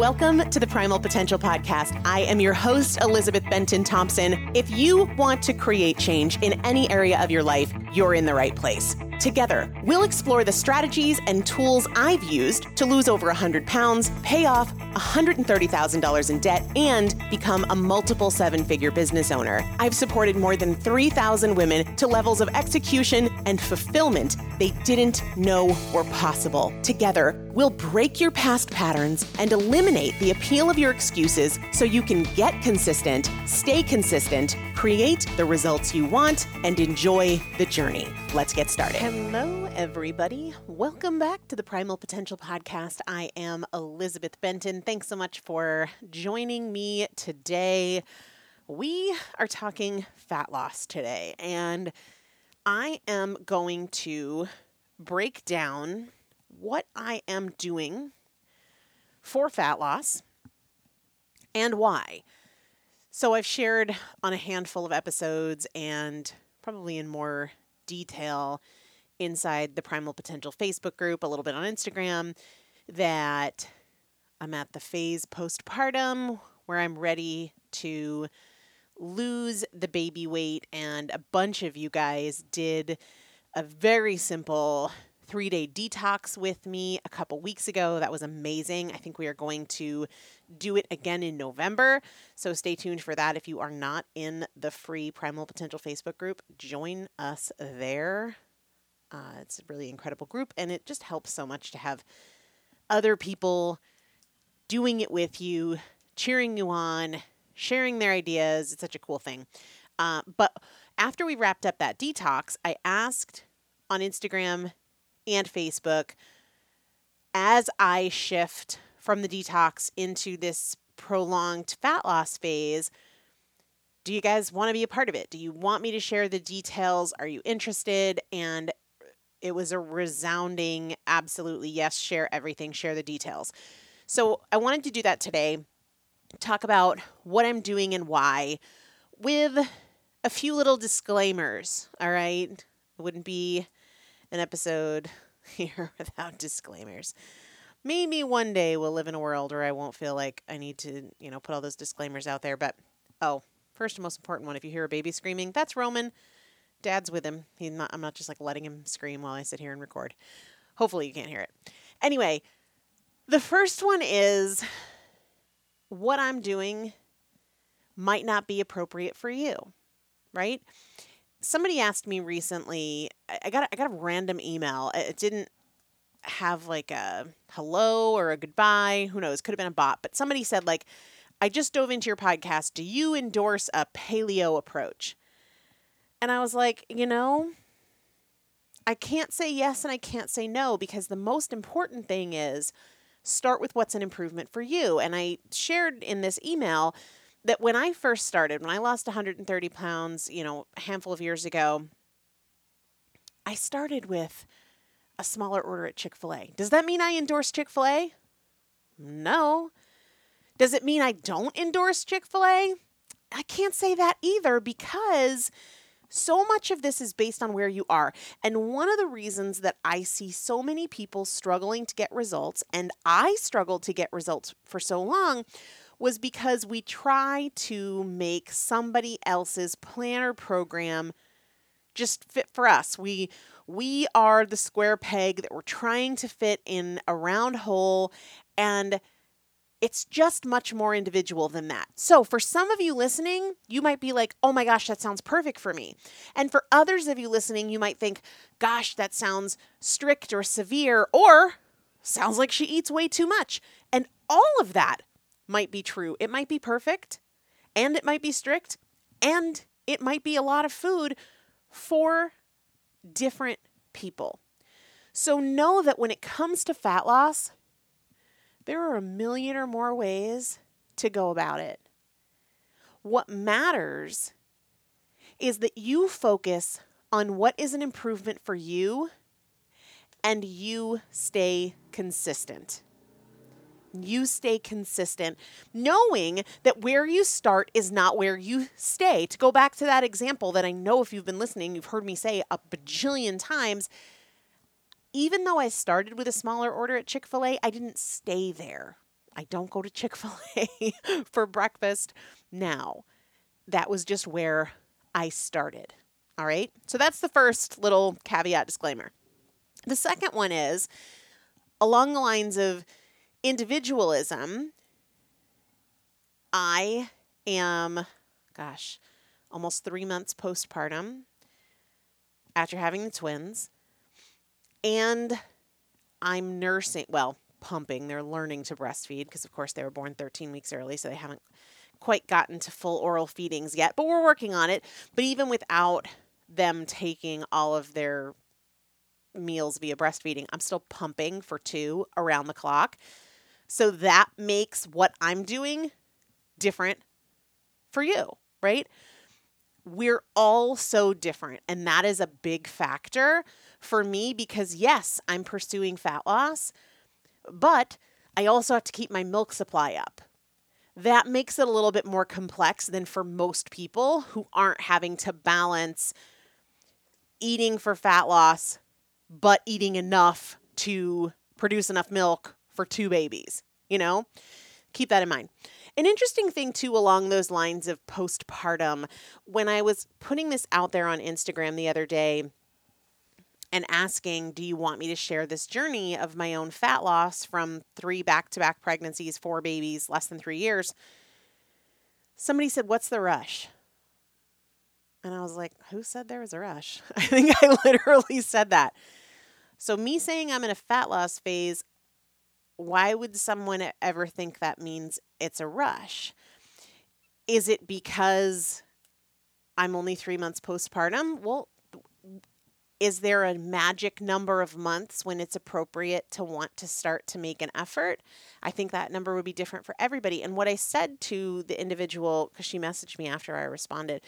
Welcome to the Primal Potential Podcast. I am your host, Elizabeth Benton Thompson. If you want to create change in any area of your life, you're in the right place. Together, we'll explore the strategies and tools I've used to lose over 100 pounds, pay off $130,000 in debt, and become a multiple seven figure business owner. I've supported more than 3,000 women to levels of execution and fulfillment they didn't know were possible. Together, we'll break your past patterns and eliminate the appeal of your excuses so you can get consistent, stay consistent, create the results you want, and enjoy the journey. Let's get started. Hello, everybody. Welcome back to the Primal Potential Podcast. I am Elizabeth Benton. Thanks so much for joining me today. We are talking fat loss today, and I am going to break down what I am doing for fat loss and why. So I've shared on a handful of episodes and probably in more detail inside the Primal Potential Facebook group, a little bit on Instagram, that I'm at the phase postpartum where I'm ready to lose the baby weight. And a bunch of you guys did a very simple three day detox with me a couple weeks ago. That was amazing. I think we are going to do it again in November. So stay tuned for that. If you are not in the free Primal Potential Facebook group, join us there. Uh, it's a really incredible group, and it just helps so much to have other people doing it with you, cheering you on, sharing their ideas. It's such a cool thing. Uh, but after we wrapped up that detox, I asked on Instagram and Facebook as I shift from the detox into this prolonged fat loss phase. Do you guys want to be a part of it? Do you want me to share the details? Are you interested? And it was a resounding absolutely yes, share everything, share the details. So I wanted to do that today, talk about what I'm doing and why with a few little disclaimers. All right. It wouldn't be an episode here without disclaimers. Maybe one day we'll live in a world where I won't feel like I need to, you know, put all those disclaimers out there. But oh, first and most important one: if you hear a baby screaming, that's Roman. Dad's with him. He's not, I'm not just like letting him scream while I sit here and record. Hopefully, you can't hear it. Anyway, the first one is what I'm doing might not be appropriate for you, right? Somebody asked me recently. I got I got a random email. It didn't have like a hello or a goodbye. Who knows? Could have been a bot. But somebody said like, I just dove into your podcast. Do you endorse a paleo approach? And I was like, you know, I can't say yes and I can't say no because the most important thing is start with what's an improvement for you. And I shared in this email that when I first started, when I lost 130 pounds, you know, a handful of years ago, I started with a smaller order at Chick fil A. Does that mean I endorse Chick fil A? No. Does it mean I don't endorse Chick fil A? I can't say that either because so much of this is based on where you are. And one of the reasons that I see so many people struggling to get results, and I struggled to get results for so long, was because we try to make somebody else's planner program just fit for us. We we are the square peg that we're trying to fit in a round hole and it's just much more individual than that. So, for some of you listening, you might be like, oh my gosh, that sounds perfect for me. And for others of you listening, you might think, gosh, that sounds strict or severe, or sounds like she eats way too much. And all of that might be true. It might be perfect and it might be strict and it might be a lot of food for different people. So know that when it comes to fat loss, there are a million or more ways to go about it. What matters is that you focus on what is an improvement for you and you stay consistent you stay consistent, knowing that where you start is not where you stay. To go back to that example that I know if you've been listening, you've heard me say a bajillion times, even though I started with a smaller order at Chick fil A, I didn't stay there. I don't go to Chick fil A for breakfast now. That was just where I started. All right. So that's the first little caveat disclaimer. The second one is along the lines of individualism. I am, gosh, almost three months postpartum after having the twins. And I'm nursing, well, pumping. They're learning to breastfeed because, of course, they were born 13 weeks early, so they haven't quite gotten to full oral feedings yet, but we're working on it. But even without them taking all of their meals via breastfeeding, I'm still pumping for two around the clock. So that makes what I'm doing different for you, right? We're all so different. And that is a big factor for me because, yes, I'm pursuing fat loss, but I also have to keep my milk supply up. That makes it a little bit more complex than for most people who aren't having to balance eating for fat loss, but eating enough to produce enough milk for two babies. You know, keep that in mind. An interesting thing, too, along those lines of postpartum, when I was putting this out there on Instagram the other day and asking, Do you want me to share this journey of my own fat loss from three back to back pregnancies, four babies, less than three years? Somebody said, What's the rush? And I was like, Who said there was a rush? I think I literally said that. So, me saying I'm in a fat loss phase, why would someone ever think that means it's a rush? Is it because I'm only three months postpartum? Well, is there a magic number of months when it's appropriate to want to start to make an effort? I think that number would be different for everybody. And what I said to the individual, because she messaged me after I responded,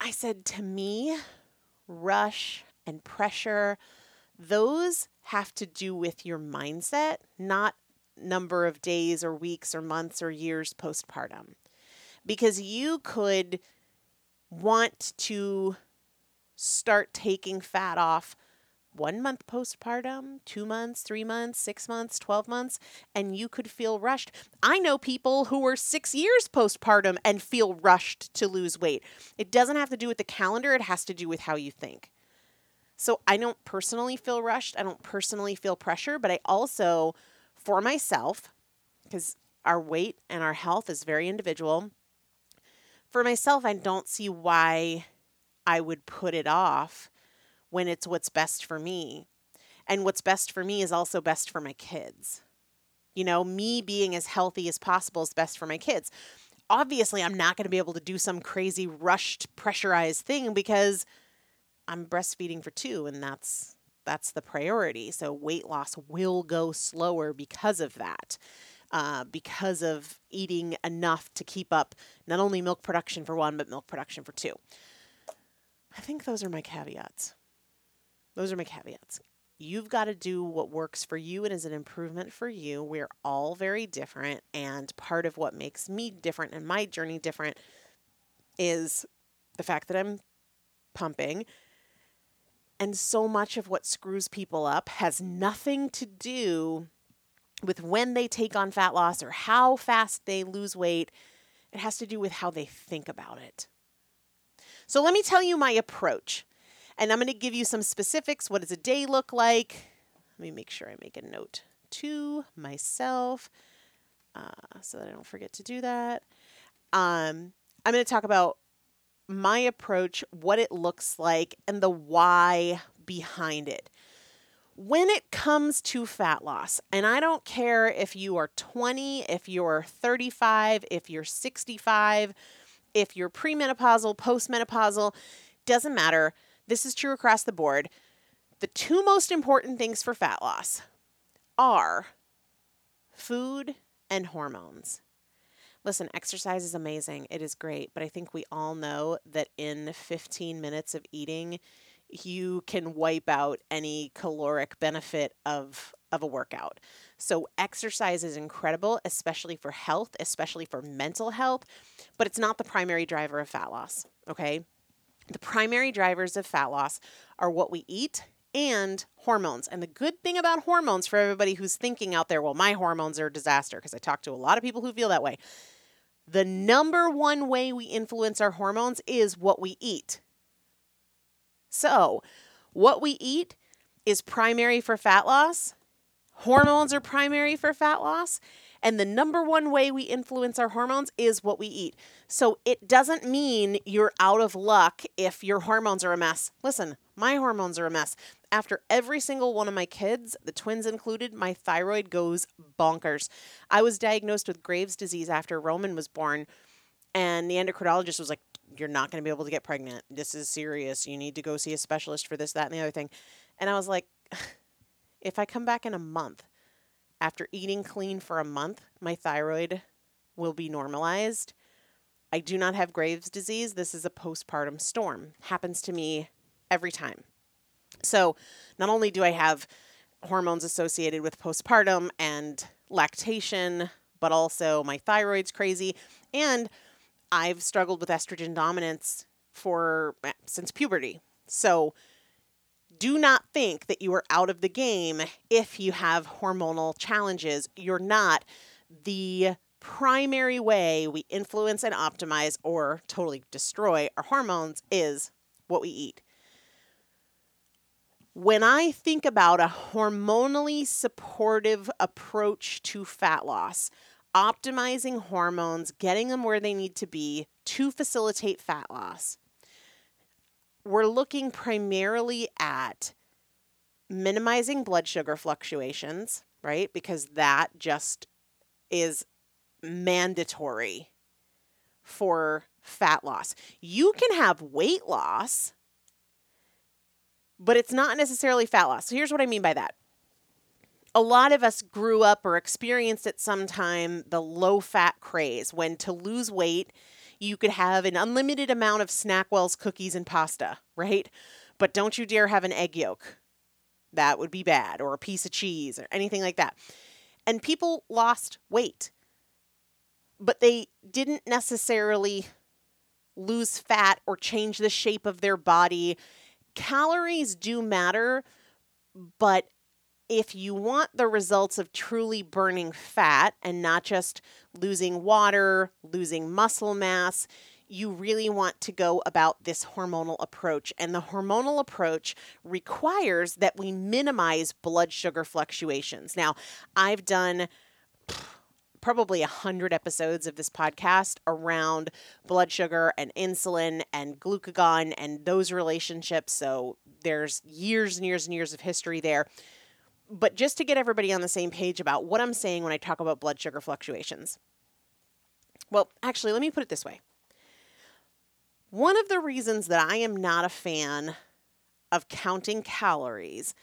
I said, to me, rush and pressure, those have to do with your mindset, not number of days or weeks or months or years postpartum. Because you could want to start taking fat off one month postpartum, two months, three months, six months, 12 months, and you could feel rushed. I know people who are six years postpartum and feel rushed to lose weight. It doesn't have to do with the calendar, it has to do with how you think. So I don't personally feel rushed. I don't personally feel pressure, but I also, for myself, because our weight and our health is very individual, for myself, I don't see why I would put it off when it's what's best for me. And what's best for me is also best for my kids. You know, me being as healthy as possible is best for my kids. Obviously, I'm not going to be able to do some crazy rushed pressurized thing because I'm breastfeeding for two and that's that's the priority. So weight loss will go slower because of that. Uh, because of eating enough to keep up not only milk production for one, but milk production for two. I think those are my caveats. Those are my caveats. You've got to do what works for you and is an improvement for you. We're all very different. And part of what makes me different and my journey different is the fact that I'm pumping. And so much of what screws people up has nothing to do with when they take on fat loss or how fast they lose weight. It has to do with how they think about it. So let me tell you my approach. And I'm going to give you some specifics. What does a day look like? Let me make sure I make a note to myself uh, so that I don't forget to do that. Um, I'm going to talk about my approach, what it looks like, and the why behind it. When it comes to fat loss, and I don't care if you are 20, if you're 35, if you're 65, if you're premenopausal, postmenopausal, doesn't matter. This is true across the board. The two most important things for fat loss are food and hormones. Listen, exercise is amazing. It is great, but I think we all know that in 15 minutes of eating, you can wipe out any caloric benefit of of a workout. So exercise is incredible, especially for health, especially for mental health, but it's not the primary driver of fat loss, okay? The primary drivers of fat loss are what we eat and hormones. And the good thing about hormones for everybody who's thinking out there, well, my hormones are a disaster, because I talk to a lot of people who feel that way. The number one way we influence our hormones is what we eat. So, what we eat is primary for fat loss. Hormones are primary for fat loss. And the number one way we influence our hormones is what we eat. So it doesn't mean you're out of luck if your hormones are a mess. Listen, my hormones are a mess. After every single one of my kids, the twins included, my thyroid goes bonkers. I was diagnosed with Graves' disease after Roman was born, and the endocrinologist was like, You're not going to be able to get pregnant. This is serious. You need to go see a specialist for this, that, and the other thing. And I was like, If I come back in a month, after eating clean for a month, my thyroid will be normalized. I do not have Graves' disease. This is a postpartum storm. Happens to me every time. So, not only do I have hormones associated with postpartum and lactation, but also my thyroid's crazy and I've struggled with estrogen dominance for eh, since puberty. So, do not think that you are out of the game if you have hormonal challenges. You're not. The primary way we influence and optimize or totally destroy our hormones is what we eat. When I think about a hormonally supportive approach to fat loss, optimizing hormones, getting them where they need to be to facilitate fat loss, we're looking primarily at minimizing blood sugar fluctuations, right? Because that just is mandatory for fat loss. You can have weight loss, but it's not necessarily fat loss. So here's what I mean by that. A lot of us grew up or experienced at some time the low fat craze when to lose weight you could have an unlimited amount of Snackwell's cookies and pasta, right? But don't you dare have an egg yolk. That would be bad, or a piece of cheese, or anything like that. And people lost weight, but they didn't necessarily lose fat or change the shape of their body. Calories do matter, but if you want the results of truly burning fat and not just losing water, losing muscle mass, you really want to go about this hormonal approach. And the hormonal approach requires that we minimize blood sugar fluctuations. Now, I've done probably a hundred episodes of this podcast around blood sugar and insulin and glucagon and those relationships. So there's years and years and years of history there but just to get everybody on the same page about what I'm saying when I talk about blood sugar fluctuations. Well, actually, let me put it this way. One of the reasons that I am not a fan of counting calories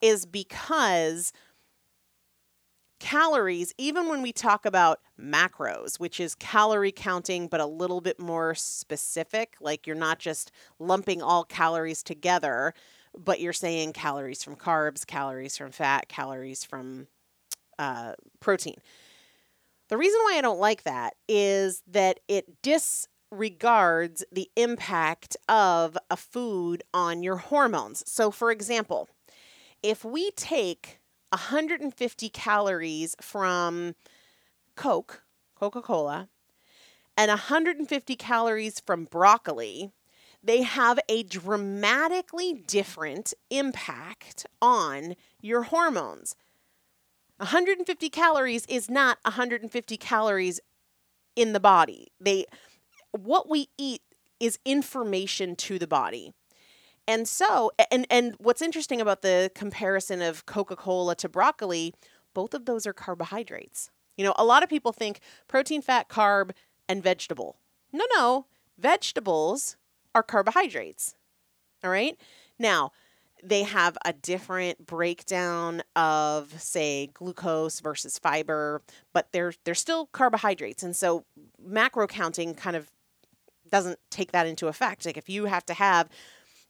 is because calories, even when we talk about macros, which is calorie counting but a little bit more specific, like you're not just lumping all calories together, but you're saying calories from carbs, calories from fat, calories from uh, protein. The reason why I don't like that is that it disregards the impact of a food on your hormones. So, for example, if we take 150 calories from Coke, Coca Cola, and 150 calories from broccoli, they have a dramatically different impact on your hormones. 150 calories is not 150 calories in the body. They what we eat is information to the body. And so and and what's interesting about the comparison of Coca-Cola to broccoli, both of those are carbohydrates. You know, a lot of people think protein, fat, carb, and vegetable. No, no. Vegetables are carbohydrates. All right. Now, they have a different breakdown of say glucose versus fiber, but they're they're still carbohydrates. And so macro counting kind of doesn't take that into effect. Like if you have to have,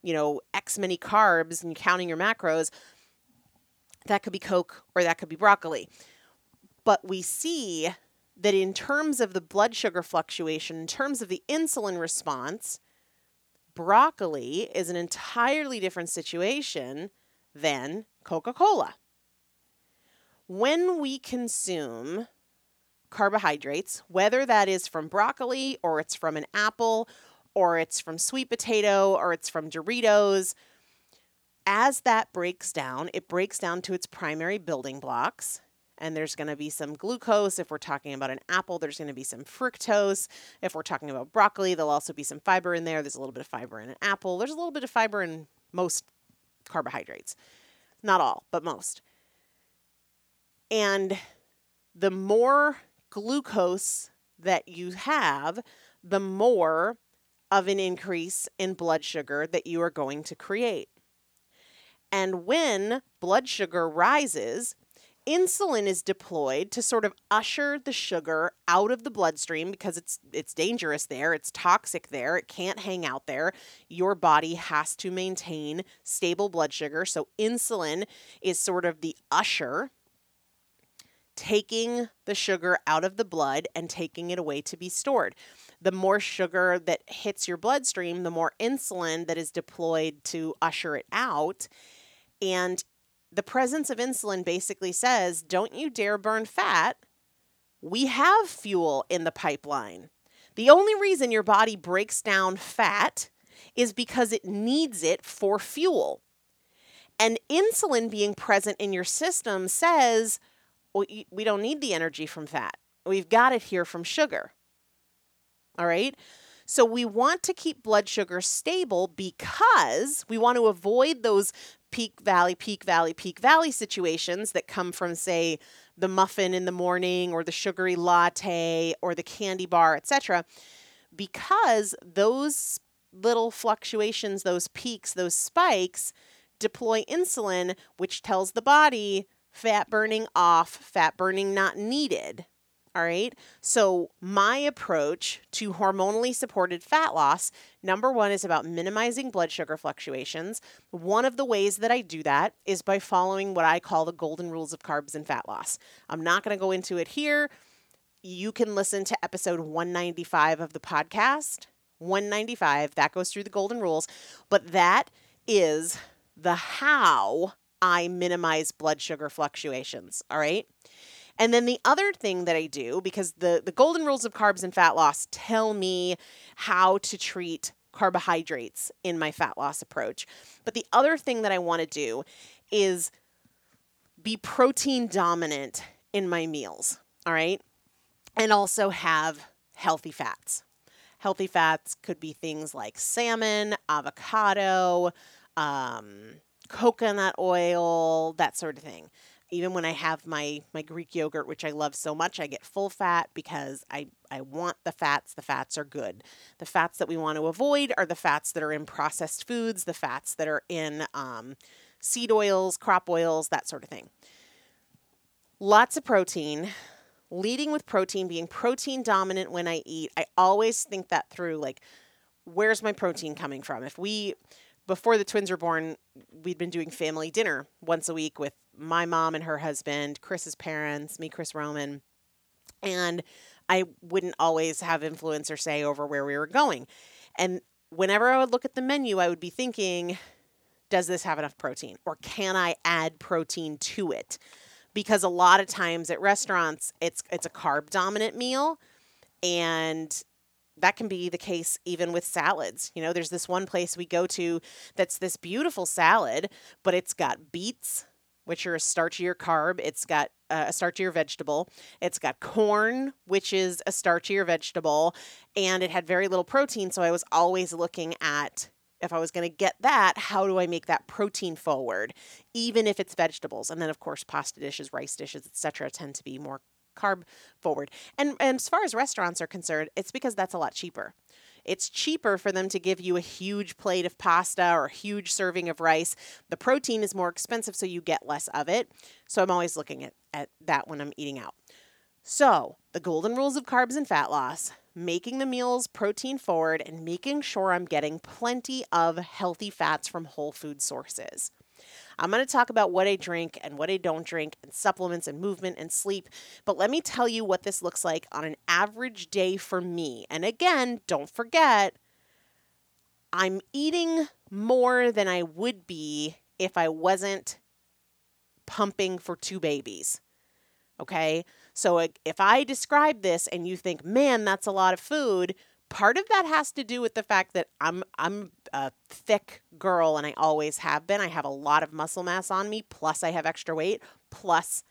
you know, X many carbs and counting your macros, that could be Coke or that could be broccoli. But we see that in terms of the blood sugar fluctuation, in terms of the insulin response, broccoli is an entirely different situation than Coca Cola. When we consume carbohydrates, whether that is from broccoli or it's from an apple or it's from sweet potato or it's from Doritos, as that breaks down, it breaks down to its primary building blocks. And there's going to be some glucose. If we're talking about an apple, there's going to be some fructose. If we're talking about broccoli, there'll also be some fiber in there. There's a little bit of fiber in an apple. There's a little bit of fiber in most carbohydrates. Not all, but most. And the more glucose that you have, the more of an increase in blood sugar that you are going to create. And when blood sugar rises, insulin is deployed to sort of usher the sugar out of the bloodstream because it's it's dangerous there it's toxic there it can't hang out there. Your body has to maintain stable blood sugar. So insulin is sort of the usher taking the sugar out of the blood and taking it away to be stored the more sugar that hits your bloodstream the more insulin that is deployed to usher it out and the presence of insulin basically says don't you dare burn fat. We have fuel in the pipeline. The only reason your body breaks down fat is because it needs it for fuel. And insulin being present in your system says we don't need the energy from fat. We've got it here from sugar. All right. So we want to keep blood sugar stable because we want to avoid those peak valley, peak valley, peak valley situations that come from, say, the muffin in the morning or the sugary latte or the candy bar, etc. Because those little fluctuations, those peaks, those spikes deploy insulin, which tells the body fat burning off, fat burning not needed. All right. So, my approach to hormonally supported fat loss number one is about minimizing blood sugar fluctuations. One of the ways that I do that is by following what I call the golden rules of carbs and fat loss. I'm not going to go into it here. You can listen to episode 195 of the podcast. 195, that goes through the golden rules. But that is the how I minimize blood sugar fluctuations. All right. And then the other thing that I do, because the, the golden rules of carbs and fat loss tell me how to treat carbohydrates in my fat loss approach. But the other thing that I want to do is be protein dominant in my meals. All right. And also have healthy fats. Healthy fats could be things like salmon, avocado, um, coconut oil, that sort of thing even when I have my my Greek yogurt, which I love so much, I get full fat because I I want the fats. The fats are good. The fats that we want to avoid are the fats that are in processed foods, the fats that are in um, seed oils, crop oils, that sort of thing. Lots of protein. Leading with protein, being protein dominant when I eat. I always think that through like, where's my protein coming from? If we before the twins were born, we'd been doing family dinner once a week with my mom and her husband, Chris's parents, me, Chris Roman. And I wouldn't always have influence or say over where we were going. And whenever I would look at the menu, I would be thinking, does this have enough protein? Or can I add protein to it? Because a lot of times at restaurants, it's it's a carb dominant meal. And that can be the case even with salads. You know, there's this one place we go to that's this beautiful salad, but it's got beets, which are a starchier carb. It's got uh, a starchier vegetable. It's got corn, which is a starchier vegetable, and it had very little protein. So I was always looking at if I was going to get that, how do I make that protein forward, even if it's vegetables? And then, of course, pasta dishes, rice dishes, etc., tend to be more carb forward. And, and as far as restaurants are concerned, it's because that's a lot cheaper. It's cheaper for them to give you a huge plate of pasta or a huge serving of rice. The protein is more expensive, so you get less of it. So I'm always looking at, at that when I'm eating out. So, the golden rules of carbs and fat loss making the meals protein forward and making sure I'm getting plenty of healthy fats from whole food sources. I'm going to talk about what I drink and what I don't drink, and supplements and movement and sleep. But let me tell you what this looks like on an average day for me. And again, don't forget, I'm eating more than I would be if I wasn't pumping for two babies. Okay. So if I describe this and you think, man, that's a lot of food, part of that has to do with the fact that I'm I'm a thick girl and I always have been. I have a lot of muscle mass on me, plus I have extra weight, plus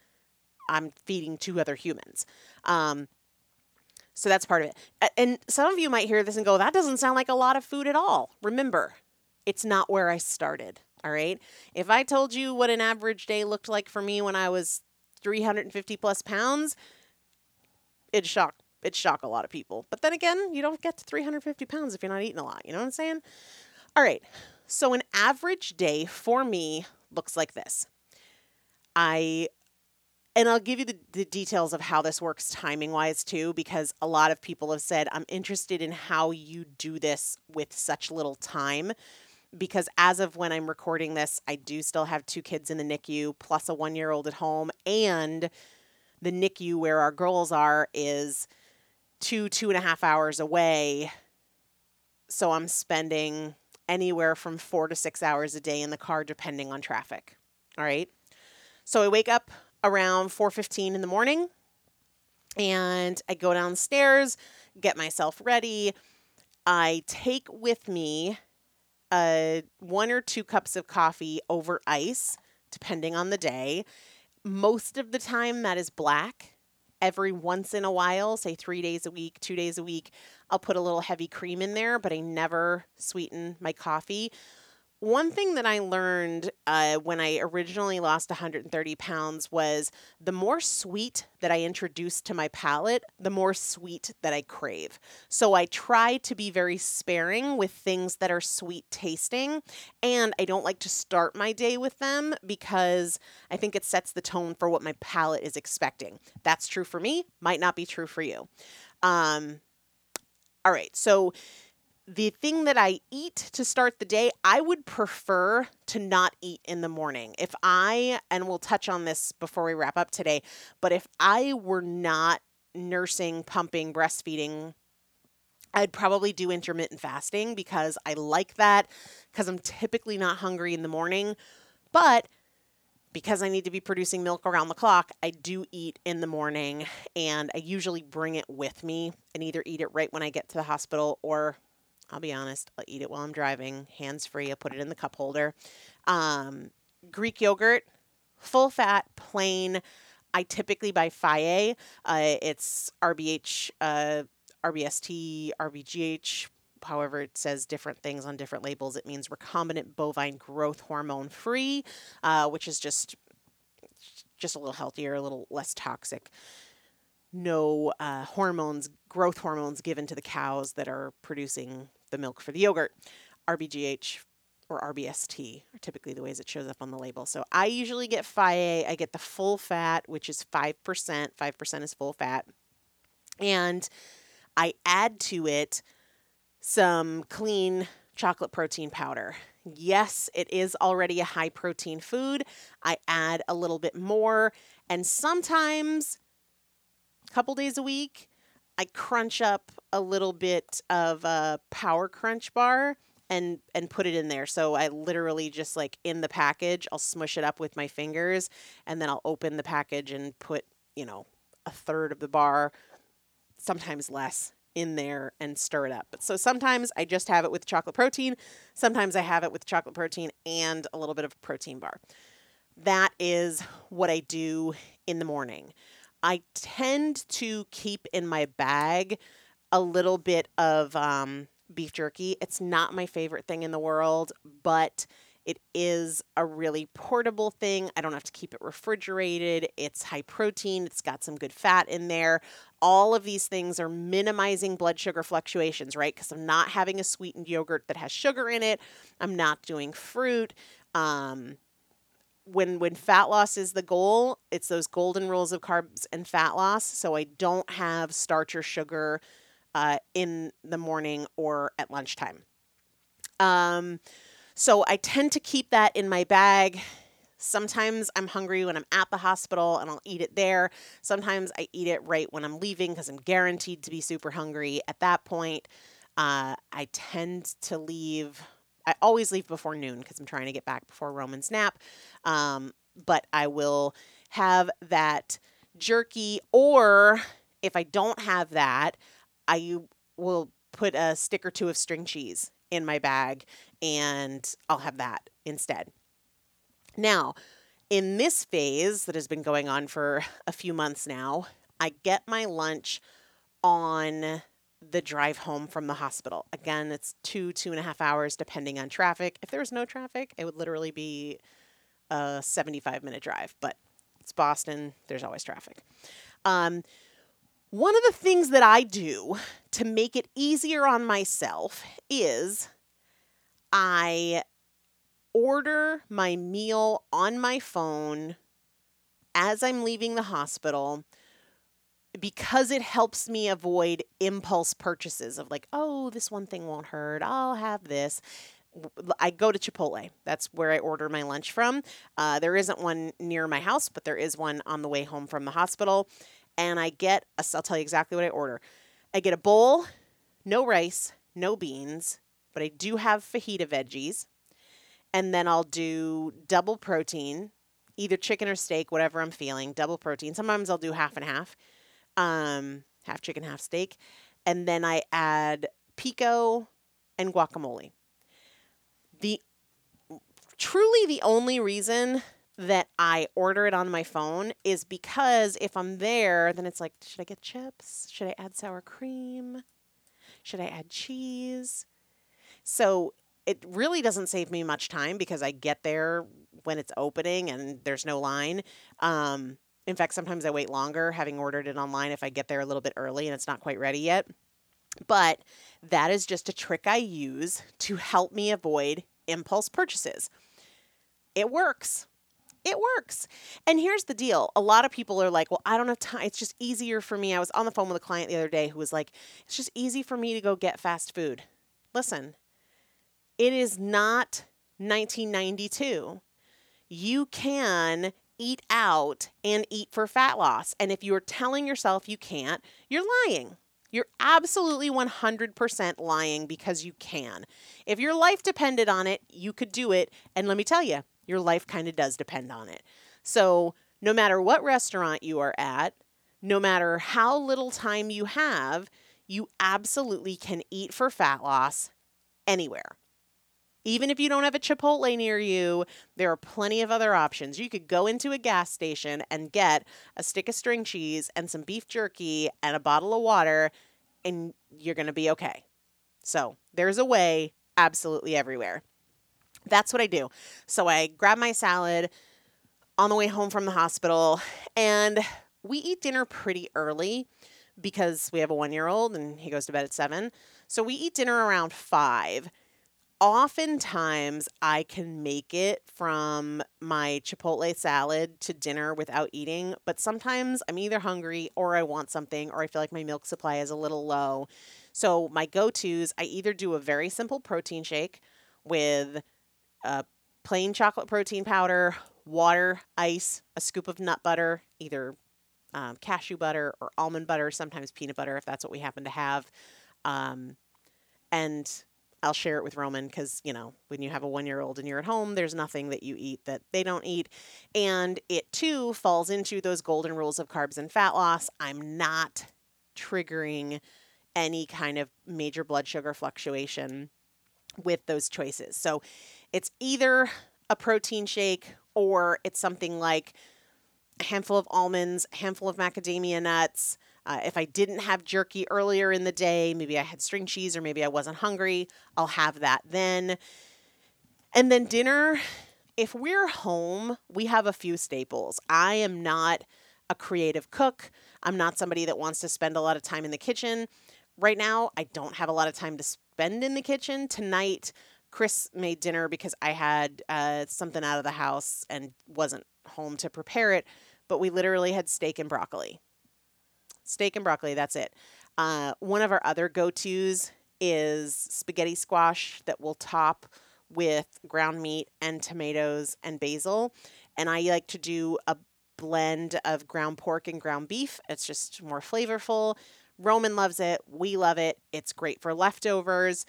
I'm feeding two other humans. Um, so that's part of it. And some of you might hear this and go, that doesn't sound like a lot of food at all. Remember, it's not where I started. All right. If I told you what an average day looked like for me when I was 350 plus pounds, it'd shock it'd shock a lot of people. But then again, you don't get to 350 pounds if you're not eating a lot. You know what I'm saying? All right. So an average day for me looks like this. I and I'll give you the, the details of how this works timing wise too, because a lot of people have said, I'm interested in how you do this with such little time. Because as of when I'm recording this, I do still have two kids in the NICU, plus a one year old at home. And the NICU where our girls are is two, two and a half hours away. So I'm spending anywhere from four to six hours a day in the car, depending on traffic. All right. So I wake up around 4:15 in the morning and I go downstairs, get myself ready. I take with me uh, one or two cups of coffee over ice, depending on the day. Most of the time, that is black. Every once in a while, say three days a week, two days a week, I'll put a little heavy cream in there, but I never sweeten my coffee. One thing that I learned uh, when I originally lost 130 pounds was the more sweet that I introduced to my palate, the more sweet that I crave. So I try to be very sparing with things that are sweet tasting, and I don't like to start my day with them because I think it sets the tone for what my palate is expecting. That's true for me, might not be true for you. Um, all right, so the thing that I eat to start the day, I would prefer to not eat in the morning. If I, and we'll touch on this before we wrap up today, but if I were not nursing, pumping, breastfeeding, I'd probably do intermittent fasting because I like that because I'm typically not hungry in the morning. But because I need to be producing milk around the clock, I do eat in the morning and I usually bring it with me and either eat it right when I get to the hospital or I'll be honest, I'll eat it while I'm driving, hands free. I'll put it in the cup holder. Um, Greek yogurt, full fat, plain. I typically buy Fage. Uh, it's RBH, uh, RBST, RBGH. However, it says different things on different labels. It means recombinant bovine growth hormone free, uh, which is just just a little healthier, a little less toxic no uh, hormones, growth hormones given to the cows that are producing the milk for the yogurt. RBGH or RBST are typically the ways it shows up on the label. So I usually get Fage. I get the full fat, which is 5%. 5% is full fat. And I add to it some clean chocolate protein powder. Yes, it is already a high protein food. I add a little bit more. And sometimes couple days a week, I crunch up a little bit of a power crunch bar and and put it in there. So I literally just like in the package, I'll smush it up with my fingers and then I'll open the package and put, you know, a third of the bar, sometimes less in there and stir it up. But so sometimes I just have it with chocolate protein, sometimes I have it with chocolate protein and a little bit of protein bar. That is what I do in the morning. I tend to keep in my bag a little bit of um, beef jerky. It's not my favorite thing in the world, but it is a really portable thing. I don't have to keep it refrigerated. It's high protein, it's got some good fat in there. All of these things are minimizing blood sugar fluctuations, right? Because I'm not having a sweetened yogurt that has sugar in it, I'm not doing fruit. Um, when when fat loss is the goal, it's those golden rules of carbs and fat loss. So I don't have starch or sugar uh, in the morning or at lunchtime. Um, so I tend to keep that in my bag. Sometimes I'm hungry when I'm at the hospital and I'll eat it there. Sometimes I eat it right when I'm leaving because I'm guaranteed to be super hungry. At that point, uh, I tend to leave I always leave before noon because I'm trying to get back before Roman's nap. Um, but I will have that jerky, or if I don't have that, I will put a stick or two of string cheese in my bag and I'll have that instead. Now, in this phase that has been going on for a few months now, I get my lunch on the drive home from the hospital. Again, it's two, two and a half hours depending on traffic. If there was no traffic, it would literally be a 75 minute drive, but it's Boston, there's always traffic. Um, one of the things that I do to make it easier on myself is I order my meal on my phone as I'm leaving the hospital because it helps me avoid impulse purchases of like, oh, this one thing won't hurt. I'll have this. I go to Chipotle. That's where I order my lunch from. Uh, there isn't one near my house, but there is one on the way home from the hospital. And I get, a, I'll tell you exactly what I order. I get a bowl, no rice, no beans, but I do have fajita veggies. And then I'll do double protein, either chicken or steak, whatever I'm feeling, double protein. Sometimes I'll do half and half, um, half chicken, half steak. And then I add pico and guacamole. The truly the only reason that I order it on my phone is because if I'm there, then it's like, should I get chips? Should I add sour cream? Should I add cheese? So it really doesn't save me much time because I get there when it's opening and there's no line. Um, in fact, sometimes I wait longer having ordered it online if I get there a little bit early and it's not quite ready yet. But that is just a trick I use to help me avoid impulse purchases. It works. It works. And here's the deal. A lot of people are like, well, I don't have time. It's just easier for me. I was on the phone with a client the other day who was like, it's just easy for me to go get fast food. Listen, it is not 1992. You can eat out and eat for fat loss. And if you're telling yourself you can't, you're lying. You're absolutely 100% lying because you can. If your life depended on it, you could do it. And let me tell you, your life kind of does depend on it. So, no matter what restaurant you are at, no matter how little time you have, you absolutely can eat for fat loss anywhere. Even if you don't have a Chipotle near you, there are plenty of other options. You could go into a gas station and get a stick of string cheese and some beef jerky and a bottle of water, and you're going to be okay. So, there's a way absolutely everywhere. That's what I do. So I grab my salad on the way home from the hospital, and we eat dinner pretty early because we have a one year old and he goes to bed at seven. So we eat dinner around five. Oftentimes, I can make it from my Chipotle salad to dinner without eating, but sometimes I'm either hungry or I want something or I feel like my milk supply is a little low. So, my go tos, I either do a very simple protein shake with uh, plain chocolate protein powder, water, ice, a scoop of nut butter, either um, cashew butter or almond butter, sometimes peanut butter if that's what we happen to have. Um, and I'll share it with Roman because, you know, when you have a one year old and you're at home, there's nothing that you eat that they don't eat. And it too falls into those golden rules of carbs and fat loss. I'm not triggering any kind of major blood sugar fluctuation with those choices. So it's either a protein shake or it's something like a handful of almonds, a handful of macadamia nuts. Uh, if I didn't have jerky earlier in the day, maybe I had string cheese or maybe I wasn't hungry, I'll have that then. And then dinner, if we're home, we have a few staples. I am not a creative cook. I'm not somebody that wants to spend a lot of time in the kitchen. Right now, I don't have a lot of time to spend in the kitchen. Tonight, Chris made dinner because I had uh, something out of the house and wasn't home to prepare it. But we literally had steak and broccoli. Steak and broccoli, that's it. Uh, one of our other go tos is spaghetti squash that we'll top with ground meat and tomatoes and basil. And I like to do a blend of ground pork and ground beef. It's just more flavorful. Roman loves it. We love it. It's great for leftovers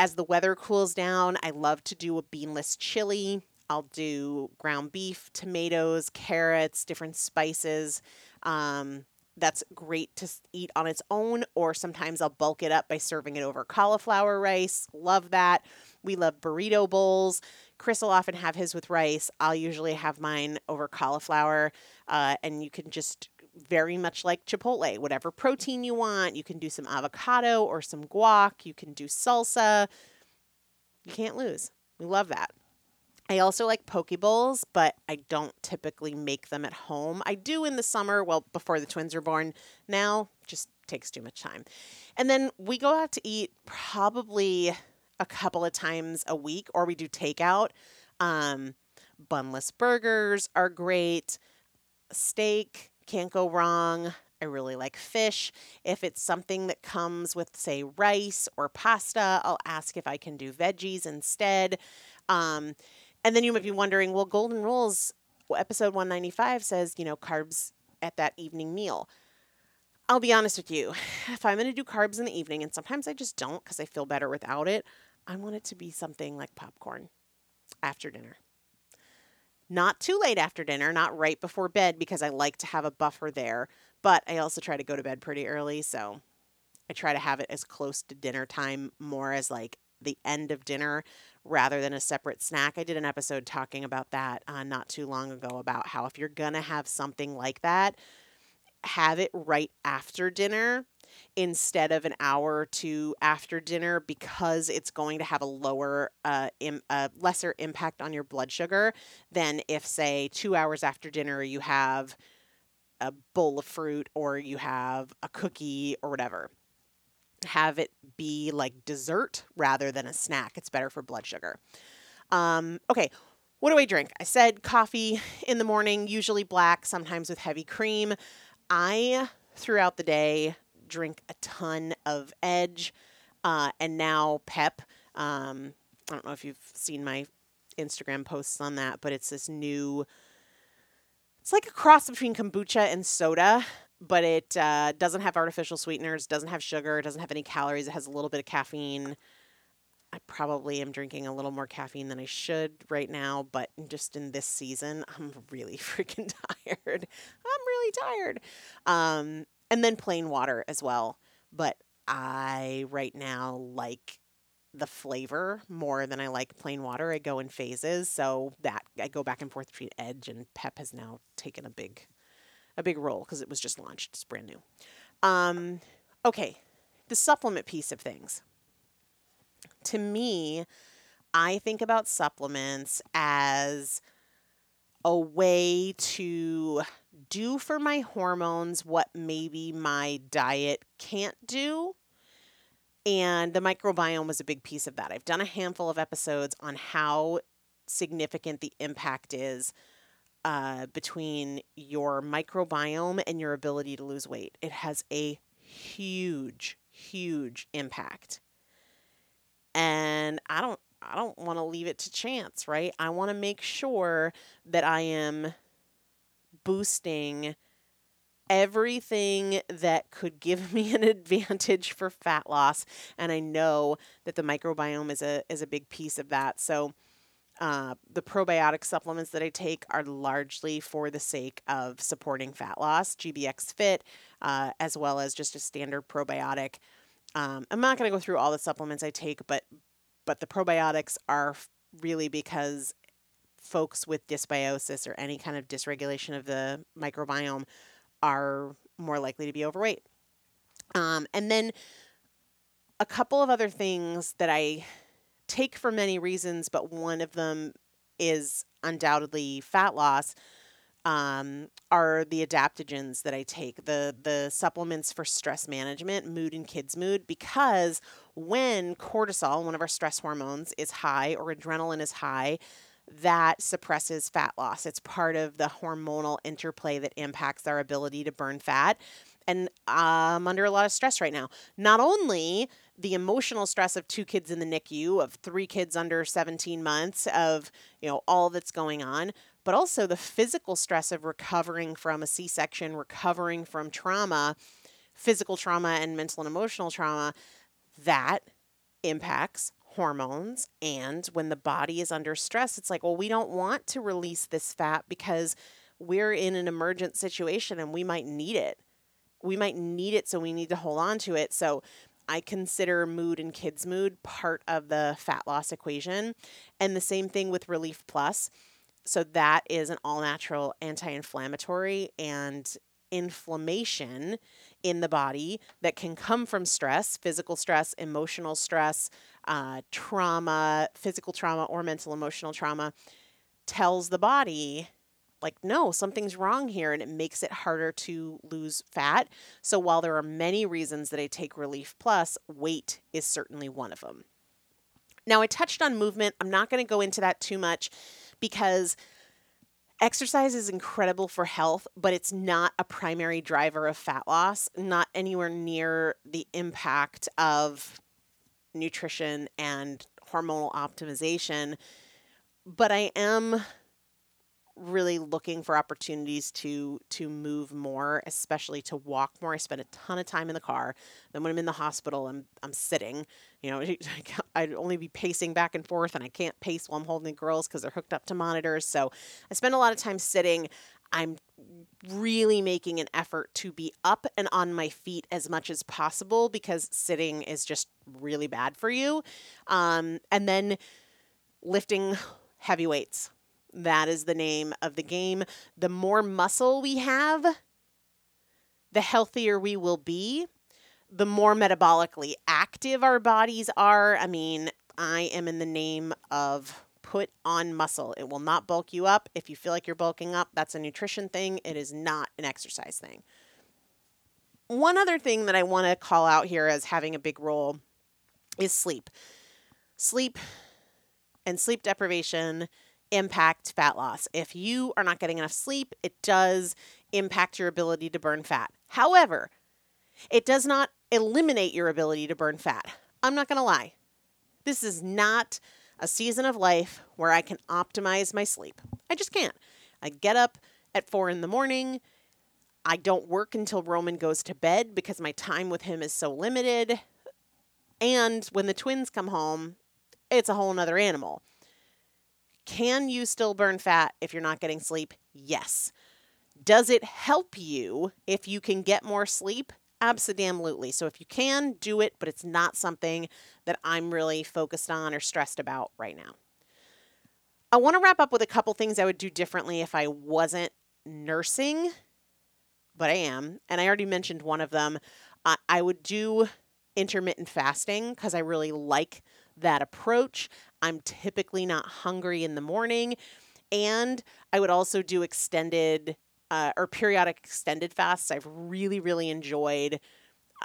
as the weather cools down, I love to do a beanless chili. I'll do ground beef, tomatoes, carrots, different spices. Um, that's great to eat on its own, or sometimes I'll bulk it up by serving it over cauliflower rice. Love that. We love burrito bowls. Chris will often have his with rice. I'll usually have mine over cauliflower, uh, and you can just very much like Chipotle, whatever protein you want. You can do some avocado or some guac. You can do salsa. You can't lose. We love that. I also like poke bowls, but I don't typically make them at home. I do in the summer, well, before the twins are born. Now, just takes too much time. And then we go out to eat probably a couple of times a week, or we do takeout. Um, bunless burgers are great. Steak, can't go wrong. I really like fish. If it's something that comes with, say, rice or pasta, I'll ask if I can do veggies instead. Um, and then you might be wondering, well, Golden Rules, episode 195 says, you know, carbs at that evening meal. I'll be honest with you. If I'm going to do carbs in the evening, and sometimes I just don't because I feel better without it, I want it to be something like popcorn after dinner. Not too late after dinner, not right before bed because I like to have a buffer there, but I also try to go to bed pretty early, so I try to have it as close to dinner time more as like the end of dinner rather than a separate snack. I did an episode talking about that uh, not too long ago about how if you're going to have something like that, have it right after dinner instead of an hour or two after dinner because it's going to have a lower uh, Im- uh, lesser impact on your blood sugar than if say two hours after dinner you have a bowl of fruit or you have a cookie or whatever have it be like dessert rather than a snack. It's better for blood sugar. Um, okay, what do I drink? I said coffee in the morning, usually black, sometimes with heavy cream. I, throughout the day, drink a ton of Edge uh, and now Pep. Um, I don't know if you've seen my Instagram posts on that, but it's this new. It's like a cross between kombucha and soda but it uh, doesn't have artificial sweeteners, doesn't have sugar, doesn't have any calories. It has a little bit of caffeine. I probably am drinking a little more caffeine than I should right now, but just in this season, I'm really freaking tired. I'm really tired. Um, and then plain water as well. But I right now like the flavor more than I like plain water. I go in phases, so that I go back and forth between Edge and Pep has now taken a big a big role because it was just launched. It's brand new. Um, okay, the supplement piece of things. To me, I think about supplements as a way to do for my hormones what maybe my diet can't do. And the microbiome was a big piece of that. I've done a handful of episodes on how significant the impact is uh, between your microbiome and your ability to lose weight. It has a huge, huge impact. And I don't I don't want to leave it to chance, right? I want to make sure that I am boosting everything that could give me an advantage for fat loss and I know that the microbiome is a is a big piece of that. So uh, the probiotic supplements that I take are largely for the sake of supporting fat loss, GBX Fit, uh, as well as just a standard probiotic. Um, I'm not going to go through all the supplements I take, but but the probiotics are really because folks with dysbiosis or any kind of dysregulation of the microbiome are more likely to be overweight. Um, and then a couple of other things that I take for many reasons, but one of them is undoubtedly fat loss. Um, are the adaptogens that I take, the the supplements for stress management, mood and kids mood, because when cortisol, one of our stress hormones, is high or adrenaline is high, that suppresses fat loss. It's part of the hormonal interplay that impacts our ability to burn fat. And I'm under a lot of stress right now. Not only the emotional stress of two kids in the NICU, of three kids under 17 months, of you know all that's going on, but also the physical stress of recovering from a C-section, recovering from trauma, physical trauma and mental and emotional trauma that impacts hormones. And when the body is under stress, it's like, well, we don't want to release this fat because we're in an emergent situation and we might need it. We might need it, so we need to hold on to it. So I consider mood and kids' mood part of the fat loss equation. And the same thing with Relief Plus. So that is an all natural anti inflammatory and inflammation in the body that can come from stress, physical stress, emotional stress, uh, trauma, physical trauma, or mental emotional trauma, tells the body, like, no, something's wrong here, and it makes it harder to lose fat. So, while there are many reasons that I take Relief Plus, weight is certainly one of them. Now, I touched on movement. I'm not going to go into that too much because Exercise is incredible for health, but it's not a primary driver of fat loss, not anywhere near the impact of nutrition and hormonal optimization. But I am really looking for opportunities to to move more, especially to walk more. I spend a ton of time in the car. Then when I'm in the hospital, I'm I'm sitting. You know, I'd only be pacing back and forth, and I can't pace while I'm holding the girls because they're hooked up to monitors. So I spend a lot of time sitting. I'm really making an effort to be up and on my feet as much as possible because sitting is just really bad for you. Um, and then lifting heavy weights that is the name of the game. The more muscle we have, the healthier we will be, the more metabolically active our bodies are. I mean, I am in the name of put on muscle. It will not bulk you up. If you feel like you're bulking up, that's a nutrition thing, it is not an exercise thing. One other thing that I want to call out here as having a big role is sleep. Sleep and sleep deprivation impact fat loss. If you are not getting enough sleep, it does impact your ability to burn fat. However, it does not eliminate your ability to burn fat. I'm not going to lie. This is not a season of life where I can optimize my sleep. I just can't. I get up at four in the morning. I don't work until Roman goes to bed because my time with him is so limited. And when the twins come home, it's a whole nother animal. Can you still burn fat if you're not getting sleep? Yes. Does it help you if you can get more sleep? Absolutely. So if you can, do it, but it's not something that I'm really focused on or stressed about right now. I want to wrap up with a couple things I would do differently if I wasn't nursing, but I am. And I already mentioned one of them. I would do intermittent fasting because I really like that approach. I'm typically not hungry in the morning. And I would also do extended uh, or periodic extended fasts. I've really, really enjoyed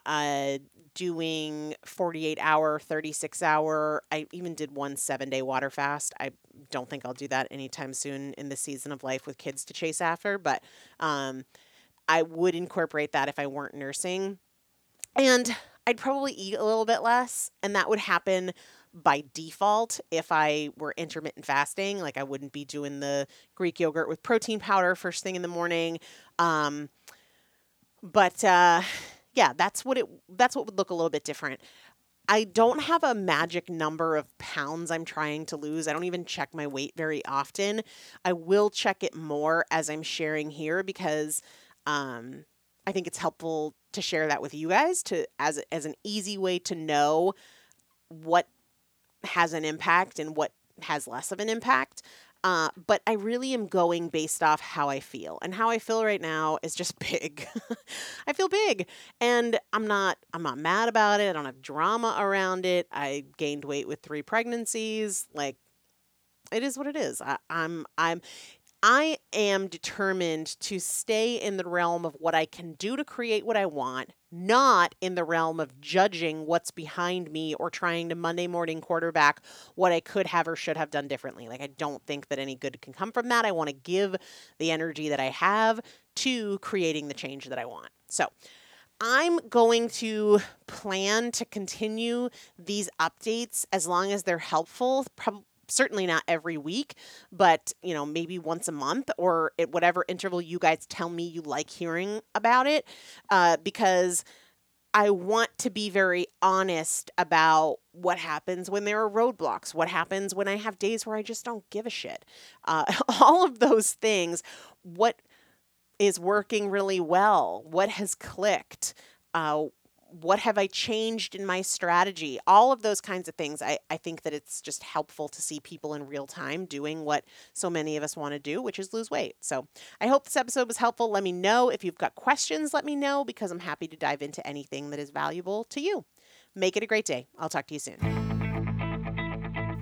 uh, doing 48 hour, 36 hour. I even did one seven day water fast. I don't think I'll do that anytime soon in the season of life with kids to chase after, but um, I would incorporate that if I weren't nursing. And I'd probably eat a little bit less, and that would happen by default if I were intermittent fasting. Like I wouldn't be doing the Greek yogurt with protein powder first thing in the morning. Um, but uh, yeah, that's what it that's what would look a little bit different. I don't have a magic number of pounds I'm trying to lose. I don't even check my weight very often. I will check it more as I'm sharing here because um, I think it's helpful to share that with you guys to as as an easy way to know what has an impact and what has less of an impact. Uh, but I really am going based off how I feel, and how I feel right now is just big. I feel big, and I'm not. I'm not mad about it. I don't have drama around it. I gained weight with three pregnancies. Like, it is what it is. I, I'm. I'm. I am determined to stay in the realm of what I can do to create what I want, not in the realm of judging what's behind me or trying to Monday morning quarterback what I could have or should have done differently. Like, I don't think that any good can come from that. I want to give the energy that I have to creating the change that I want. So, I'm going to plan to continue these updates as long as they're helpful, certainly not every week, but you know, maybe once a month or at whatever interval you guys tell me you like hearing about it, uh, because I want to be very honest about what happens when there are roadblocks, what happens when I have days where I just don't give a shit. Uh, all of those things, what is working really well, what has clicked, uh, what have I changed in my strategy? All of those kinds of things. I, I think that it's just helpful to see people in real time doing what so many of us want to do, which is lose weight. So I hope this episode was helpful. Let me know if you've got questions, let me know because I'm happy to dive into anything that is valuable to you. Make it a great day. I'll talk to you soon.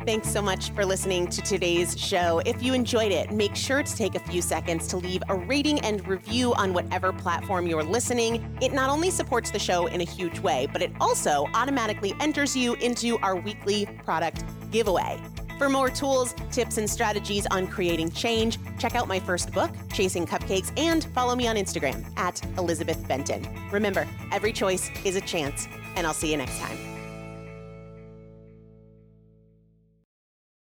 Thanks so much for listening to today's show. If you enjoyed it, make sure to take a few seconds to leave a rating and review on whatever platform you're listening. It not only supports the show in a huge way, but it also automatically enters you into our weekly product giveaway. For more tools, tips, and strategies on creating change, check out my first book, Chasing Cupcakes, and follow me on Instagram at Elizabeth Benton. Remember, every choice is a chance, and I'll see you next time.